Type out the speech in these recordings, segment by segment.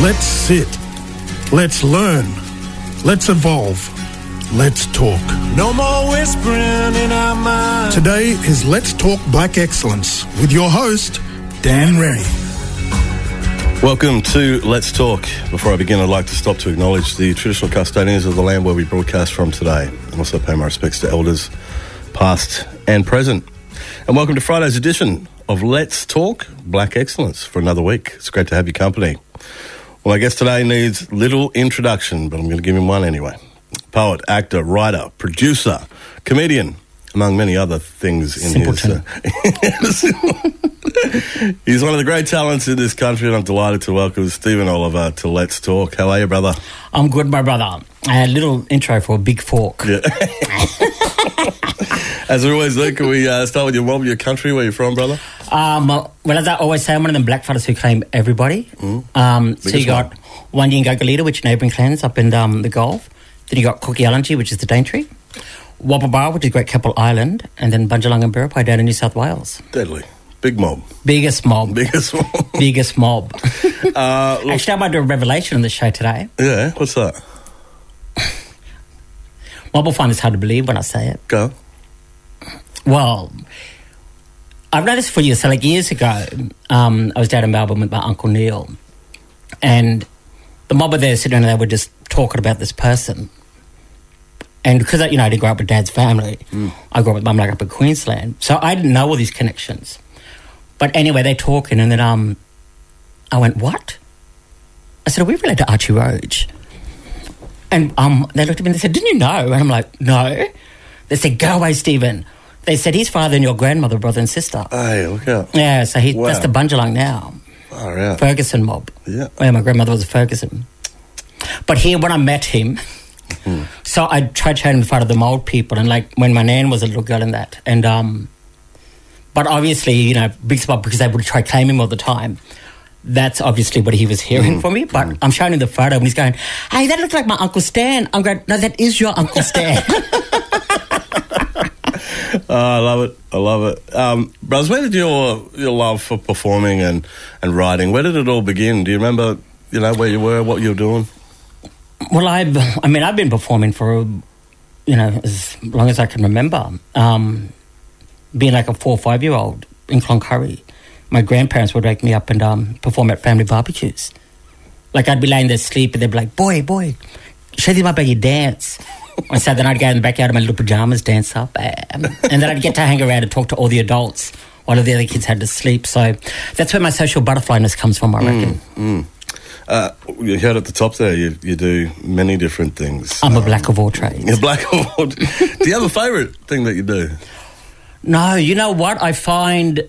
Let's sit. Let's learn. Let's evolve. Let's talk. No more whispering in our minds. Today is Let's Talk Black Excellence with your host, Dan Rennie. Welcome to Let's Talk. Before I begin, I'd like to stop to acknowledge the traditional custodians of the land where we broadcast from today, and also pay my respects to elders, past and present. And welcome to Friday's edition of Let's Talk Black Excellence for another week. It's great to have your company. Well, I guess today needs little introduction, but I'm going to give him one anyway. Poet, actor, writer, producer, comedian, among many other things in Simpleton. his. Uh, he's one of the great talents in this country, and I'm delighted to welcome Steven Oliver to Let's Talk. How are you, brother? I'm good, my brother. A little intro for a big fork. Yeah. As we always do, can we uh, start with your mob, your country, where you're from, brother? Um, well, as I always say, I'm one of them black blackfellas who claim everybody. Um, so you got Wanyan Leader, which neighbouring clans up in um, the Gulf. Then you got Kuku Yalanji, which is the Daintree. Woppaburra which is Great Keppel Island. And then Bunjalung and Biripi down in New South Wales. Deadly. Big mob. Biggest mob. Biggest mob. Biggest mob. Uh, look, Actually, I might do a revelation on the show today. yeah, what's that? Mob will find this hard to believe when I say it. Go. Well, I've noticed for years. So, like years ago, um, I was down in Melbourne with my uncle Neil, and the mob were there sitting and they were just talking about this person. And because you know I didn't grow up with dad's family, I grew up with mum like up in Queensland, so I didn't know all these connections. But anyway, they're talking, and then um, I went, "What?" I said, "Are we related to Archie Roach?" And um, they looked at me and they said, "Didn't you know?" And I'm like, "No." They said, "Go away, Steven." They said his father and your grandmother, brother and sister. Hey, look out. yeah, so he, Wow. that's the Bunjalung now. Far out. Ferguson mob. Yeah. Yeah, my grandmother was a Ferguson. But here, when I met him, hmm. so I tried chatting in front of the old people, and like when my nan was a little girl and that, and um, but obviously, you know, big spot because they would try claim him all the time. That's obviously what he was hearing hmm. from me. But hmm. I'm showing him the photo, and he's going, "Hey, that looks like my uncle Stan." I'm going, "No, that is your uncle Stan." Oh, I love it. I love it. Um, Bros, where did your your love for performing and, and writing, where did it all begin? Do you remember, you know, where you were, what you were doing? Well, I've, I mean, I've been performing for, you know, as long as I can remember. Um, being like a four or five year old in Cloncurry, my grandparents would wake me up and um, perform at family barbecues. Like I'd be laying there asleep and they'd be like, boy, boy, show them up how you dance. And so then I'd go in the backyard in my little pajamas, dance up. um, and then I'd get to hang around and talk to all the adults while the other kids had to sleep. So that's where my social butterflyness comes from, I reckon. Uh, you heard at the top there, you, you do many different things. I'm a black of all trades. You're black award. do you have a favourite thing that you do? No, you know what? I find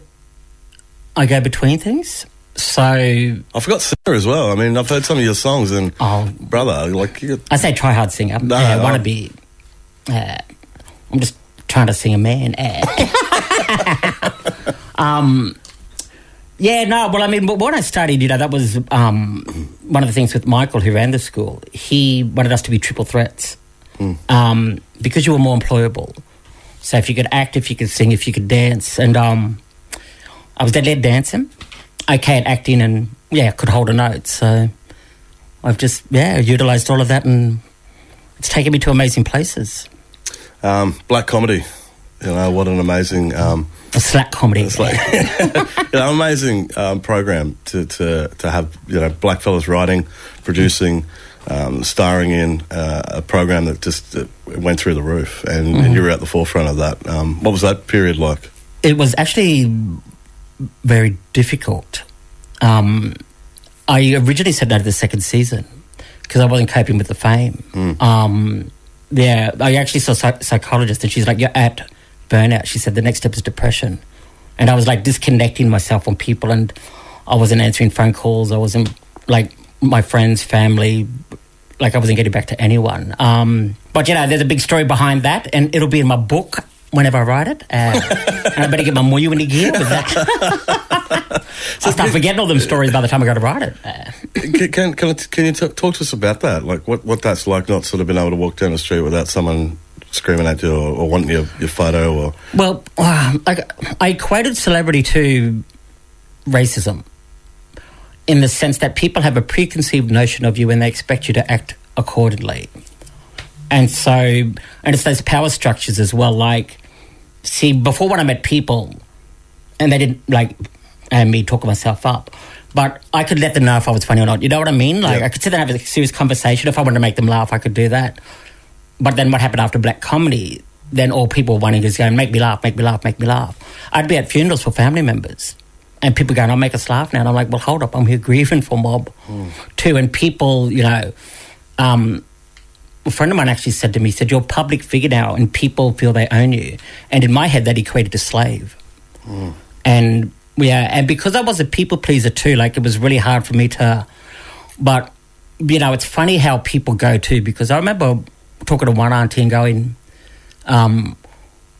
I go between things. So I forgot Sarah as well. I mean, I've heard some of your songs, and Oh. brother, like I say try hard singer. No, I want to be. Uh, I'm just trying to sing a man. Uh. um, yeah, no. Well, I mean, when I studied, you know, that was um, one of the things with Michael, who ran the school. He wanted us to be triple threats um, because you were more employable. So if you could act, if you could sing, if you could dance, and um, I was deadly at dancing, okay at acting, and yeah, could hold a note. So I've just yeah utilized all of that, and it's taken me to amazing places. um, black comedy. You know what an amazing, um, A slack comedy. it's like you know, amazing um, program to, to to have you know black fellas writing, producing, um, starring in uh, a program that just uh, went through the roof, and, and you were at the forefront of that. Um, what was that period like? it was actually very difficult. Um, I originally said no to the second season because I wasn't coping with the fame. Um, yeah, I actually saw a psychologist and she's like, "You're at burnout." She said the next step is depression, and I was like disconnecting myself from people, and I wasn't answering phone calls. I wasn't like my friends, family. Like I wasn't getting back to anyone. Um, but you know, there's a big story behind that, and it'll be in my book whenever I write it. Uh, and I better get my moyu in gear with that. I'll start forgetting all them stories by the time I go to write it. Uh, Can can, can, you t- talk to us about that? Like what, what that's like, not sort of being able to walk down the street without someone screaming at you or, or wanting your, your photo or well, um, I, I equated celebrity to racism. in the sense that people have a preconceived notion of you and they expect you to act accordingly. And so, and it's those power structures as well. Like, see, before when I met people, and they didn't like and me talking myself up, but I could let them know if I was funny or not. You know what I mean? Like, Yeah. I could sit there and have a serious conversation. If I wanted to make them laugh, I could do that. But then what happened after black comedy? Then all people wanting is going, make me laugh, make me laugh, make me laugh. I'd be at funerals for family members. And people going, I'll make us laugh now. And I'm like, well, hold up, I'm here grieving for mob too. And people, you know, um, a friend of mine actually said to me, he said, you're a public figure now and people feel they own you. And in my head, that equated to slave. And yeah, and because I was a people pleaser too, like it was really hard for me to, but you know, it's funny how people go too, because I remember talking to one auntie and going, um,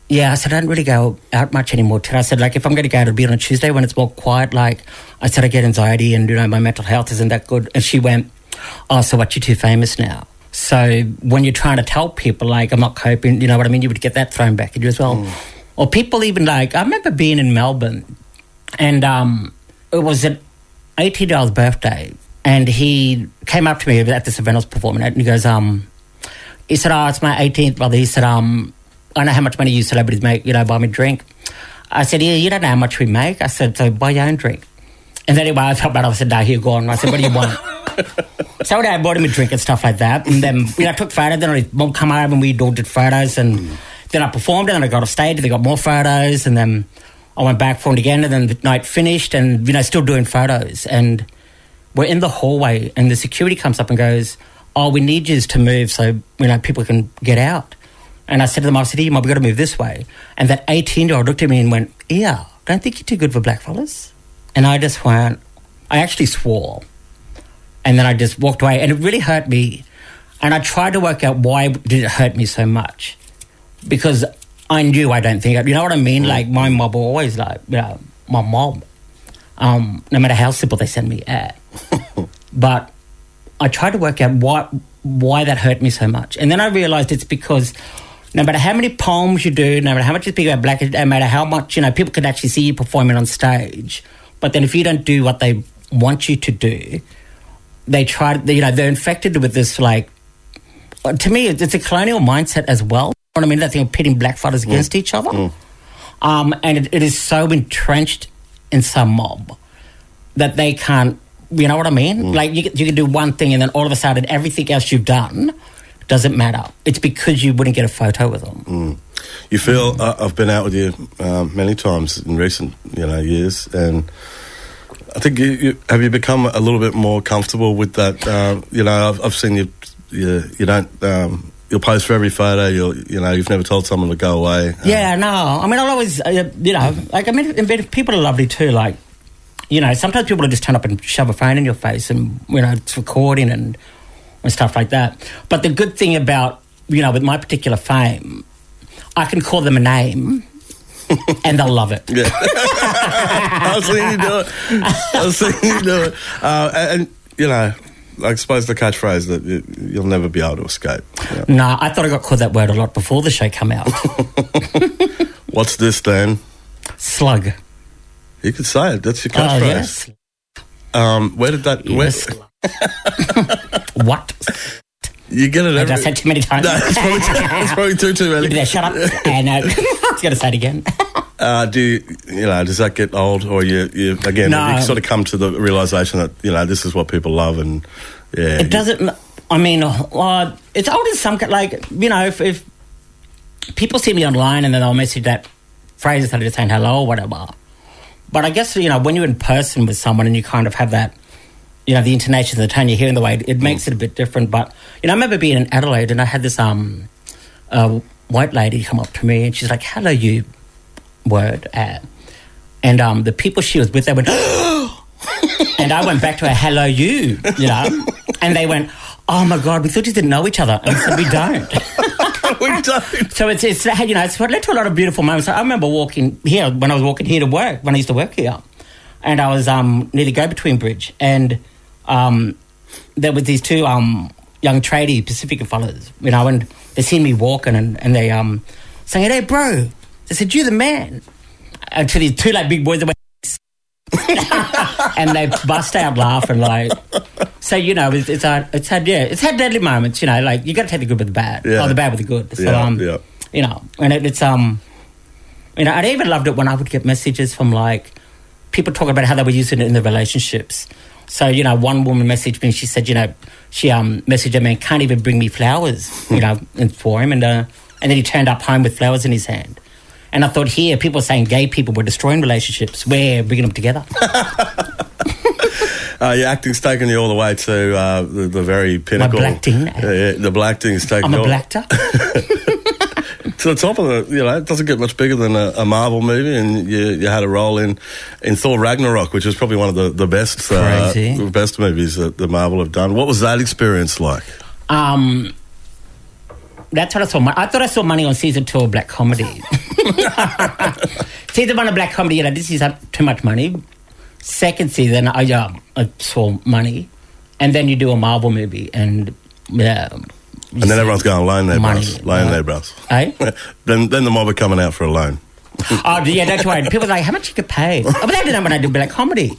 yeah, I said, I don't really go out much anymore. Today. I said, like, if I'm going to go out, it'll be on a Tuesday when it's more quiet. Like, I said, I get anxiety and, you know, my mental health isn't that good. And she went, oh, so what, you're too famous now. So when you're trying to tell people, like, I'm not coping, you know what I mean? You would get that thrown back at you as well. Or people even like, I remember being in Melbourne and um, it was an 18 year old's birthday. And he came up to me at this event I was performing at and he goes, um, he said, "Oh, it's my 18th brother." He said, "Um, I know how much money you celebrities make. You know, buy me a drink." I said, "Yeah, you don't know how much we make." I said, "So buy your own drink." And then anyway, I felt bad. I said, "No, here, go on." I said, "What do you want?" so I bought him a drink and stuff like that. And then you know, I took photos. Then his mum come over and we all did photos. And then I performed. And then I got off stage. And they got more photos. And then I went back for it again. And then the night finished. And you know, still doing photos. And we're in the hallway and the security comes up and goes, "Oh, we need you to move so you know people can get out." And I said to them, "I said, "Yeah, we got to move this way." And that eighteen-year-old looked at me and went, "Yeah, don't think you're too good for blackfellas." And I just went, I actually swore, and then I just walked away, and it really hurt me. And I tried to work out why did it hurt me so much, because I knew I don't think you know what I mean. Like my mob were always like, you know, my mob um, no matter how simple they send me at. but I tried to work out why why that hurt me so much, and then I realized it's because no matter how many poems you do, no matter how much you speak about black, no matter how much you know, people can actually see you performing on stage. But then if you don't do what they want you to do, they try. To, you know, they're infected with this like. uh, To me, it's a colonial mindset as well. You know what I mean? That thing of pitting black fighters against each other. Um, and it, it is so entrenched in some mob that they can't. You know what I mean? Like you, you can do one thing, and then all of a sudden, everything else you've done doesn't matter. It's because you wouldn't get a photo with them. You feel uh, I've been out with you um, many times in recent you know years, and I think you, you have you become a little bit more comfortable with that. Um, you know, I've, I've seen you. You, you don't. Um, you'll post for every photo. You'll. You know, you've never told someone to go away. Yeah, no. I mean, I'll always, uh, you know, like I mean, people are lovely too. Like, you know, sometimes people will just turn up and shove a phone in your face, and you know, it's recording and and stuff like that. But the good thing about you know, with my particular fame, I can call them a name. and they'll love it. Yeah. I've seen you do it. I've seen you do it. Uh, and, and, you know, I suppose the catchphrase that you, you'll never be able to escape. Yeah. No, I thought I got called that word a lot before the show came out. What's this then? Slug. You could say it. That's your Oh, catchphrase. yes. Um, where did that? Where, Yes. what? You get it I every. just said too many times. No, it's probably, too, it's probably too too Yeah, many. shut up. And uh, I was going to say it again. Uh, do you, you know? Does that get old, or you, you again? No. You sort of come to the realization that you know this is what people love, and yeah, It doesn't. I mean, uh, it's old in some like you know if, if people see me online and then they'll message that phrase instead of just saying hello or whatever. But I guess you know when you're in person with someone and you kind of have that, you know, the intonation, and the tone you're hearing, the way it, it makes it a bit different. But you know, I remember being in Adelaide and I had this um, uh, white lady come up to me and she's like, "Hello, you," word, uh, and um, the people she was with, they went. And I went back to her, hello, you, you know. And they went, oh my God, we thought you didn't know each other. And I said, we don't. we don't. So it's, it's you know, it's led to a lot of beautiful moments. I remember walking here, when I was walking here to work, when I used to work here. And I was um, near the go-between bridge. And um, there was these two um, young tradie Pacifica fellas, you know, and they seen me walking and, and they um, saying, hey, bro. They said, you the man. And to these two like big boys, they went, and they bust out laughing like. So you know, it's, it's had it's had yeah, it's had deadly moments. You know, like you got to take the good with the bad, Yeah. or the bad with the good. So Yeah, um, yeah. you know, and it, it's um, you know, I even loved it when I would get messages from like people talking about how they were using it in their relationships. So you know, one woman messaged me. She said, you know, she um messaged a man can't even bring me flowers, you know, for him, and uh, and then he turned up home with flowers in his hand. And I thought, here, people are saying gay people were destroying relationships. We're bringing them together. Uh, your acting's taken you all the way to uh, the, the very pinnacle. blackting? Yeah, yeah, the blackting's taken I'm you a all blackter. to the top of the. You know, it doesn't get much bigger than a, a Marvel movie, and you, you had a role in in Thor Ragnarok, which is probably one of the the best uh, the best movies that the Marvel have done. What was that experience like? Um, that's what I saw. I thought I saw money on season two of Black Comedy. season one of Black Comedy, you know, this is uh, too much money. Second season, I, uh, I saw money, and then you do a Marvel movie, and yeah, And then everyone's going loan their Money, bros, loan right. their bros. Eh? then then the mob are coming out for a loan. oh yeah, that's right. People are like, how much you get paid? Oh, but they didn't know when I do black comedy.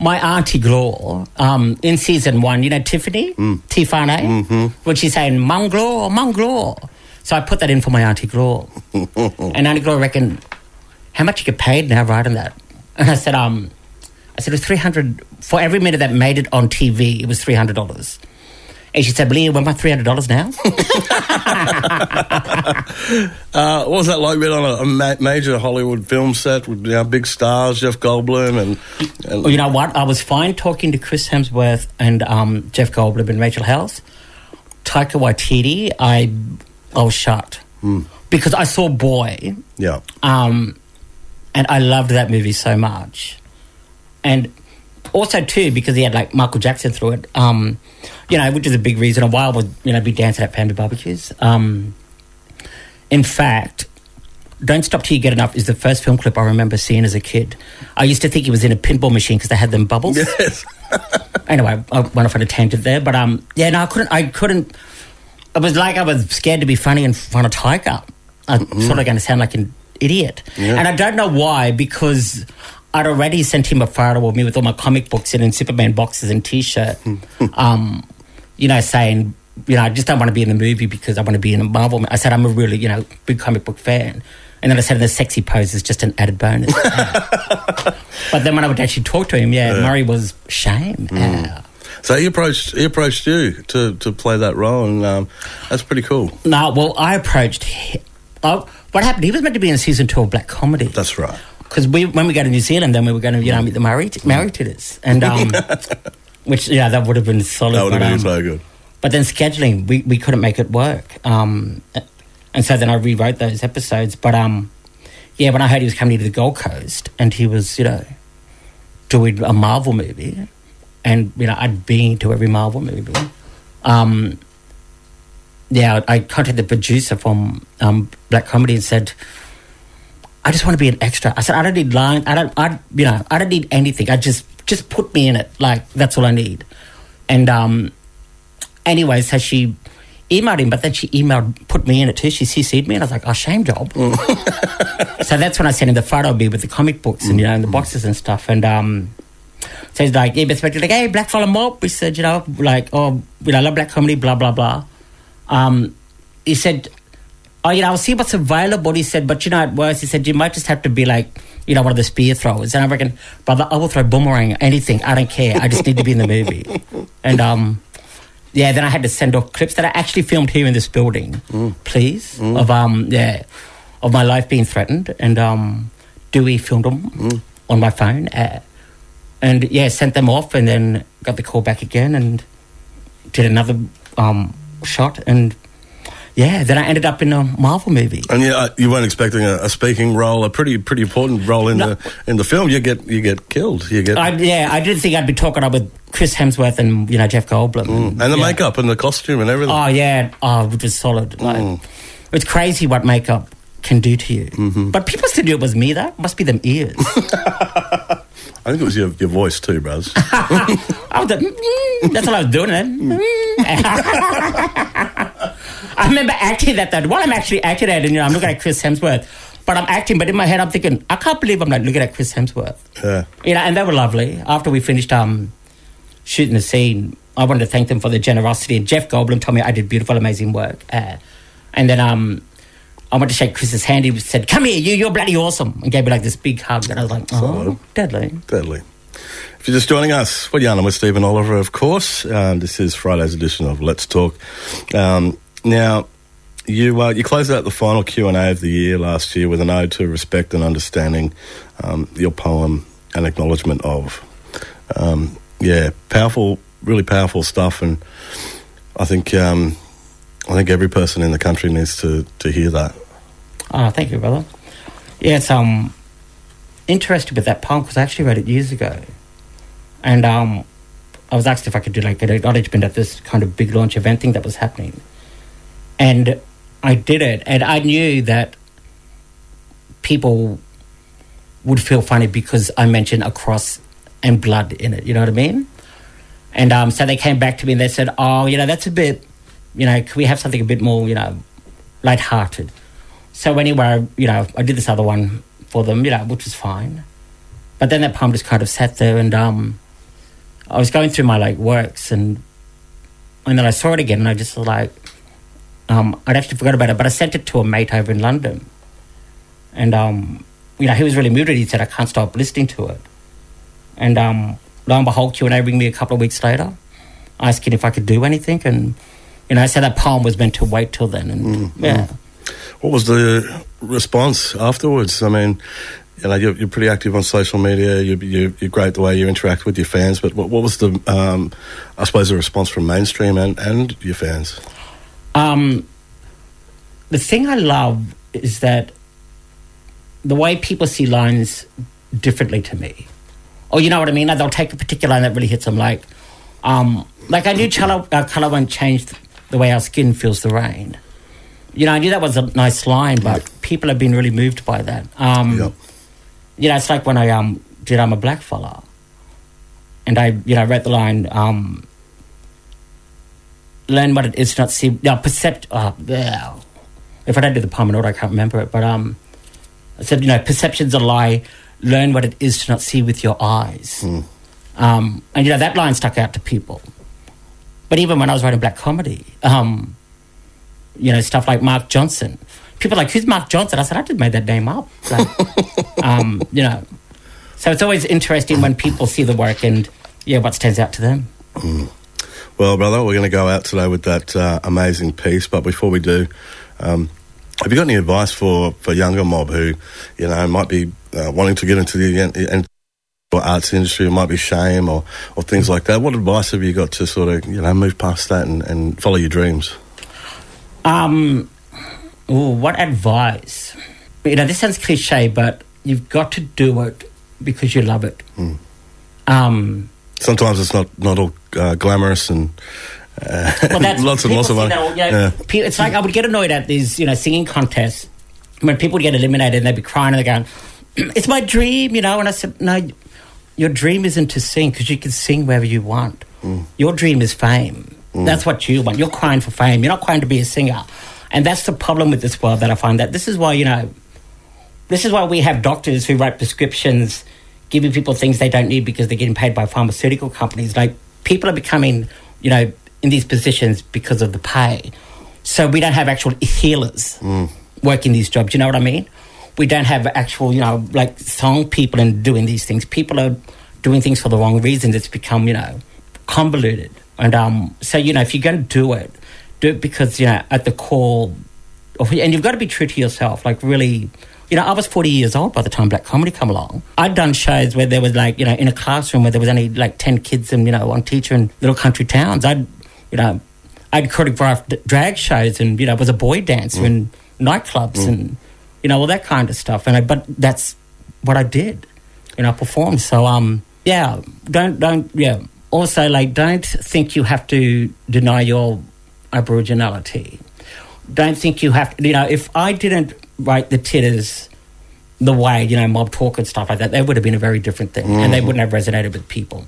My auntie Glor, um, in season one, you know Tiffany, Tiffany, mm-hmm. when she's saying Mum Glor, Mum Glor. So I put that in for my auntie Glor, and auntie Glor reckoned, how much you get paid now writing that? And I said, um, I said it was three hundred for every minute that made it on TV. It was three hundred dollars. And she said, Leah, what am I three hundred dollars now? Uh, what was that like being on a, a ma- major Hollywood film set with you know, big stars, Jeff Goldblum, and, and Well, you know what? I was fine talking to Chris Hemsworth and um, Jeff Goldblum and Rachel House. Taika Waititi, I, I was shocked because I saw Boy, yeah, um, and I loved that movie so much, and also too because he had like Michael Jackson through it. Um, you know, which is a big reason why I would you know be dancing at family barbecues. Um, in fact, Don't Stop Till You Get Enough is the first film clip I remember seeing as a kid. I used to think he was in a pinball machine because they had them bubbles. yes, Anyway, I went off on a tangent there, but um, yeah, no, I couldn't. I couldn't. It was like I was scared to be funny in front of Taika. I'm sort of going to sound like an idiot, Yeah. and I don't know why because I'd already sent him a photo of me with all my comic books in and Superman boxes and T-shirt. um, you know, saying, you know, I just don't want to be in the movie because I want to be in a Marvel. mo-" I said I'm a really, you know, big comic book fan. And then I said the sexy pose is just an added bonus. but then when I would actually talk to him, yeah, Murray was shame. Yeah. so he approached he approached you to, to play that role, and um, that's pretty cool. No, well, I approached him. Oh, what happened? He was meant to be in season two of Black Comedy. That's right. Because we when we go to New Zealand, then we were going to you know meet the Maori Maori tutors, and um, which yeah, that would have been solid. That would have but, been um, so good. But then scheduling, we, we couldn't make it work. Um, and so then I rewrote those episodes. But um, yeah, when I heard he was coming to the Gold Coast and he was, you know, doing a Marvel movie, and, you know, I'd been to every Marvel movie. Um, yeah, I contacted the producer from um, Black Comedy and said, I just want to be an extra. I said, I don't need lines. I don't, I, you know, I don't need anything. I just, just put me in it. Like, that's all I need. And, um, anyway, so she emailed him, but then she emailed, put me in it too. She CC'd me, and I was like, oh, shame job. so that's when I sent him the photo of me with the comic books and, you know, and the boxes and stuff. And, um, so he's like, yeah, but like, hey, Black Fella Mob. We said, you know, like, oh, you know, I love black comedy, blah, blah, blah. Um, he said, oh, you know, I'll see what's available. He said, but you know, it works. He said, you might just have to be like, you know, one of the spear throwers. And I reckon, brother, I will throw boomerang, anything. I don't care. I just need to be in the movie. And, um, yeah, then I had to send off clips that I actually filmed here in this building, please, of, um, yeah, of my life being threatened. And, um, Dewey filmed them on my phone. Uh, and, yeah, sent them off and then got the call back again and did another, um, shot. And, yeah, then I ended up in a Marvel movie. And yeah, uh, you weren't expecting a, a speaking role, a pretty pretty important role in No. the in the film. You get you get killed. You get I, yeah, I didn't think I'd be talking up with Chris Hemsworth and, you know, Jeff Goldblum. Mm. and the Yeah. makeup and the costume and everything. Oh yeah, oh, it was solid. Mm. Like, It's crazy what makeup can do to you. Mm-hmm. But people still do it was me. That must be them ears. I think it was your, your voice too, bros. I was like, mm, mm, that's what I was doing. Then. I remember acting that though. While I'm actually acting at it, and you know, I'm looking at Chris Hemsworth. but I'm acting. But in my head, I'm thinking, I can't believe I'm like looking at Chris Hemsworth. Yeah. You know, and they were lovely. After we finished um, shooting the scene, I wanted to thank them for their generosity. And Jeff Goldblum told me I did beautiful, amazing work. Uh, and then um, I went to shake Chris's hand. He said, "Come here, you, you're bloody awesome," and gave me like this big hug. And I was like, "Oh, deadly." Deadly. If you're just joining us, Jan, I'm with Steven Oliver, of course. Um, this is Friday's edition of Let's Talk. Um, now, you uh, you closed out the final Q and A of the year last year with an ode to respect and understanding. Um, your poem, and acknowledgement of, um, yeah, powerful, really powerful stuff, and I think um, I think every person in the country needs to to hear that. Oh, thank you, brother. Yeah, it's um interested with that poem because I actually wrote it years ago, and um I was asked if I could do like an acknowledgement at this kind of big launch event thing that was happening, and I did it, and I knew that people would feel funny because I mentioned a cross and blood in it. You know what I mean? And um, so they came back to me and they said, "Oh, you know, that's a bit, you know, can we have something a bit more, you know, light-hearted?" So anyway, you know, I did this other one for them, you know, which was fine. But then that poem just kind of sat there, and um, I was going through my like works, and and then I saw it again, and I just was like, um, I'd actually forgot about it, but I sent it to a mate over in London, and um, you know, he was really moved. He said, "I can't stop listening to it," and um, lo and behold, Q and A ring me a couple of weeks later, asking if I could do anything, and you know, I said that poem was meant to wait till then, and yeah. What was the response afterwards? I mean, you know, you're, you're pretty active on social media. You're, you're, you're great the way you interact with your fans. But what, what was the, um, I suppose, the response from mainstream and, and your fans? Um, the thing I love is that the way people see lines differently to me. Or you know what I mean? They'll take a particular line that really hits them. Like, um, like I knew color, uh, color won't change the way our skin feels the rain. You know, I knew that was a nice line, but people have been really moved by that. Um, Yep. You know, it's like when I um, did I'm a black fella, and I you know wrote the line. Um, learn what it is to not see. Now, percept. Uh, yeah. If I don't do the in order, I can't remember it. But um, I said, you know, perception's a lie. Learn what it is to not see with your eyes. Um, and you know that line stuck out to people. But even when I was writing black comedy, um, you know, stuff like Mark Johnson, people like, who's Mark Johnson? I said, I just made that name up. Like, um, you know, so it's always interesting when people see the work and yeah, what stands out to them. Well, brother, we're going to go out today with that uh, amazing piece. But before we do, um, have you got any advice for, for younger mob who, you know, might be uh, wanting to get into the en- en- or arts industry, it might be shame or, or things like that? What advice have you got to sort of, you know, move past that and, and follow your dreams? Um, ooh, what advice? You know, this sounds cliche, but you've got to do it because you love it. Um, Sometimes it's not, not all uh, glamorous and uh, well, that's lots and lots of money. you know, Yeah. It's like I would get annoyed at these, you know, singing contests when people would get eliminated and they'd be crying and they're going, "It's my dream," you know. And I said, "No, your dream isn't to sing because you can sing wherever you want. Your dream is fame. That's what you want. You're crying for fame. You're not crying to be a singer." And that's the problem with this world that I find that this is why you know, this is why we have doctors who write prescriptions giving people things they don't need because they're getting paid by pharmaceutical companies. Like people are becoming, you know, in these positions because of the pay. So we don't have actual healers working these jobs. You know what I mean? We don't have actual, you know, like song people and doing these things. People are doing things for the wrong reasons. It's become, you know, convoluted. And um, so, you know, if you're going to do it, do it because, you know, at the core, of, and you've got to be true to yourself. Like, really, you know, I was 40 years old by the time Black Comedy come along. I'd done shows where there was like, you know, in a classroom where there was only like 10 kids and, you know, one teacher in little country towns. I'd, you know, I'd choreographed drag shows and, you know, was a boy dancer in nightclubs and, you know, all that kind of stuff. And I, but that's what I did, you know, I performed. So, um, yeah, don't, don't, yeah. Also, like, don't think you have to deny your Aboriginality don't think you have to, you know, if I didn't write the titters the way, you know, mob talk and stuff like that, they would have been a very different thing and they mm. wouldn't have resonated with people.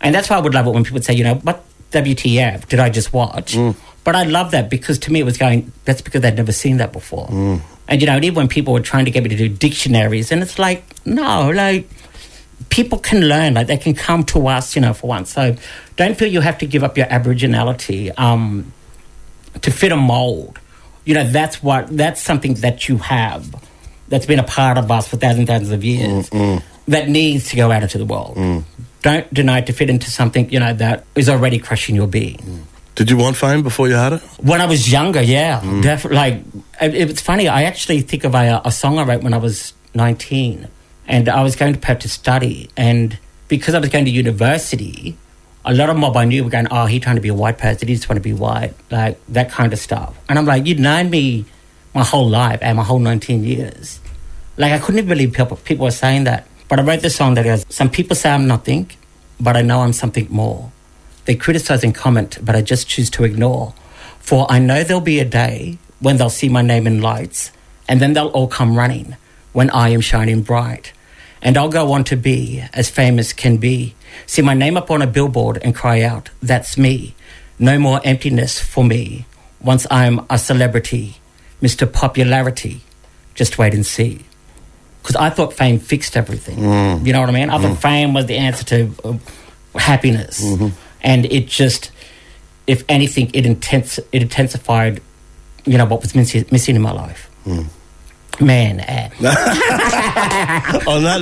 And that's why I would love it when people would say, you know, what WTF did I just watch? Mm. But I love that because to me it was going, that's because they'd never seen that before. Mm. And you know, even when people were trying to get me to do dictionaries, and it's like, no, like people can learn, like they can come to us, you know, for once. So don't feel you have to give up your Aboriginality um, to fit a mold. You know, that's what that's something that you have that's been a part of us for thousands and thousands of years mm, mm. that needs to go out into the world. Mm. Don't deny it to fit into something, you know, that is already crushing your being. Did you want fame before you had it? When I was younger, yeah, definitely. Like it, it's funny. I actually think of a, a song I wrote when I was nineteen, and I was going to Perth to study, and because I was going to university, a lot of mob I knew were going, "Oh, he trying to be a white person. He just want to be white," like that kind of stuff. And I'm like, "You'd known me my whole life and my whole nineteen years." Like I couldn't believe people people were saying that. But I wrote the song that goes, "Some people say I'm nothing, but I know I'm something more." They criticize and comment, but I just choose to ignore. For I know there'll be a day when they'll see my name in lights, and then they'll all come running when I am shining bright. And I'll go on to be as famous can be. See my name up on a billboard and cry out, That's me. No more emptiness for me. Once I'm a celebrity, Mr. Popularity, just wait and see. Because I thought fame fixed everything. Mm. You know what I mean? I thought mm. fame was the answer to uh, happiness. Mm-hmm. And it just, if anything, it, intense, it intensified, you know, what was missing, missing in my life. Mm. Man, eh. On that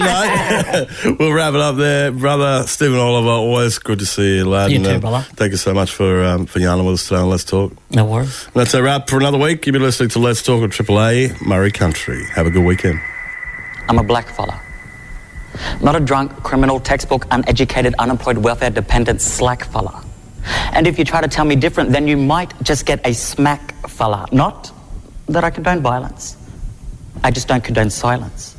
note, we'll wrap it up there. Brother Steven Oliver, always good to see you, lad. You And, too, uh, brother. Thank you so much for um, for yarning with us today on Let's Talk. no worries. And that's a wrap for another week. You've been listening to Let's Talk with Triple A, Murri Country. Have a good weekend. I'm a black fella. Not a drunk, criminal, textbook, uneducated, unemployed, welfare dependent slack fella. And if you try to tell me different, then you might just get a smack fella. Not that I condone violence. I just don't condone silence.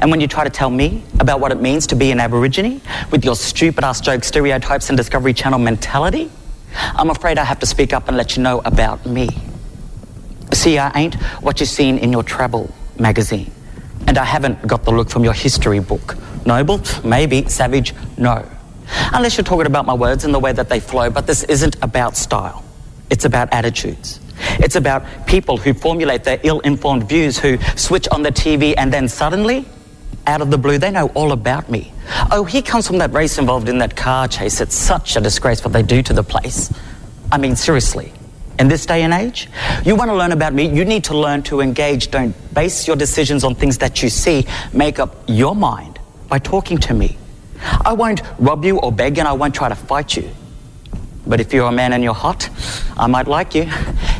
And when you try to tell me about what it means to be an Aborigine with your stupid ass jokes, stereotypes, and Discovery Channel mentality, I'm afraid I have to speak up and let you know about me. See, I ain't what you've seen in your travel magazine. And I haven't got the look from your history book. Noble? Maybe. Savage? No. Unless you're talking about my words and the way that they flow, but this isn't about style. It's about attitudes. It's about people who formulate their ill informed views, who switch on the TV and then suddenly, out of the blue, they know all about me. Oh, he comes from that race involved in that car chase. It's such a disgrace what they do to the place. I mean, seriously. In this day and age, you want to learn about me, you need to learn to engage. Don't base your decisions on things that you see. Make up your mind by talking to me. I won't rob you or beg, and I won't try to fight you. But if you're a man and you're hot, I might like you.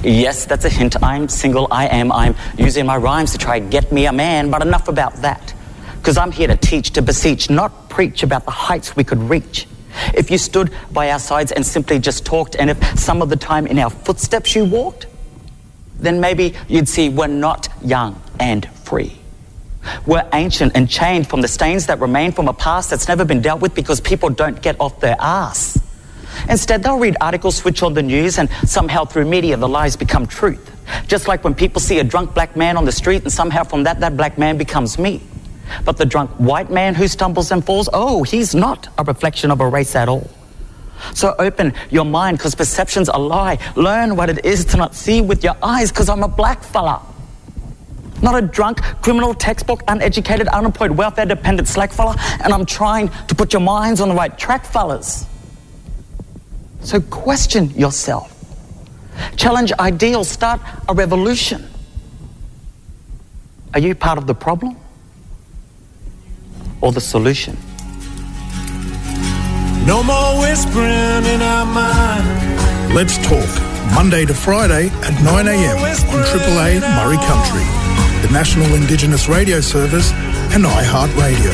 Yes, that's a hint. I'm single. I am. I'm using my rhymes to try and get me a man, but enough about that. Because I'm here to teach, to beseech, not preach about the heights we could reach. If you stood by our sides and simply just talked, and if some of the time in our footsteps you walked, then maybe you'd see we're not young and free. We're ancient and chained from the stains that remain from a past that's never been dealt with because people don't get off their ass. Instead, they'll read articles, switch on the news, and somehow through media the lies become truth. Just like when people see a drunk black man on the street, and somehow from that, that black man becomes me. But the drunk white man who stumbles and falls, oh, he's not a reflection of a race at all. So open your mind because perception's a lie. Learn what it is to not see with your eyes because I'm a black fella. Not a drunk, criminal, textbook, uneducated, unemployed, welfare dependent slack fella. And I'm trying to put your minds on the right track, fellas. So question yourself. Challenge ideals. Start a revolution. Are you part of the problem or the solution? No more whispering in our mind. Let's talk. Monday to Friday at 9 a.m. on Triple A Murri Country, the National Indigenous Radio Service, and iHeartRadio.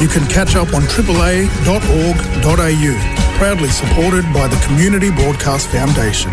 You can catch up on AAA.org.au, proudly supported by the Community Broadcast Foundation.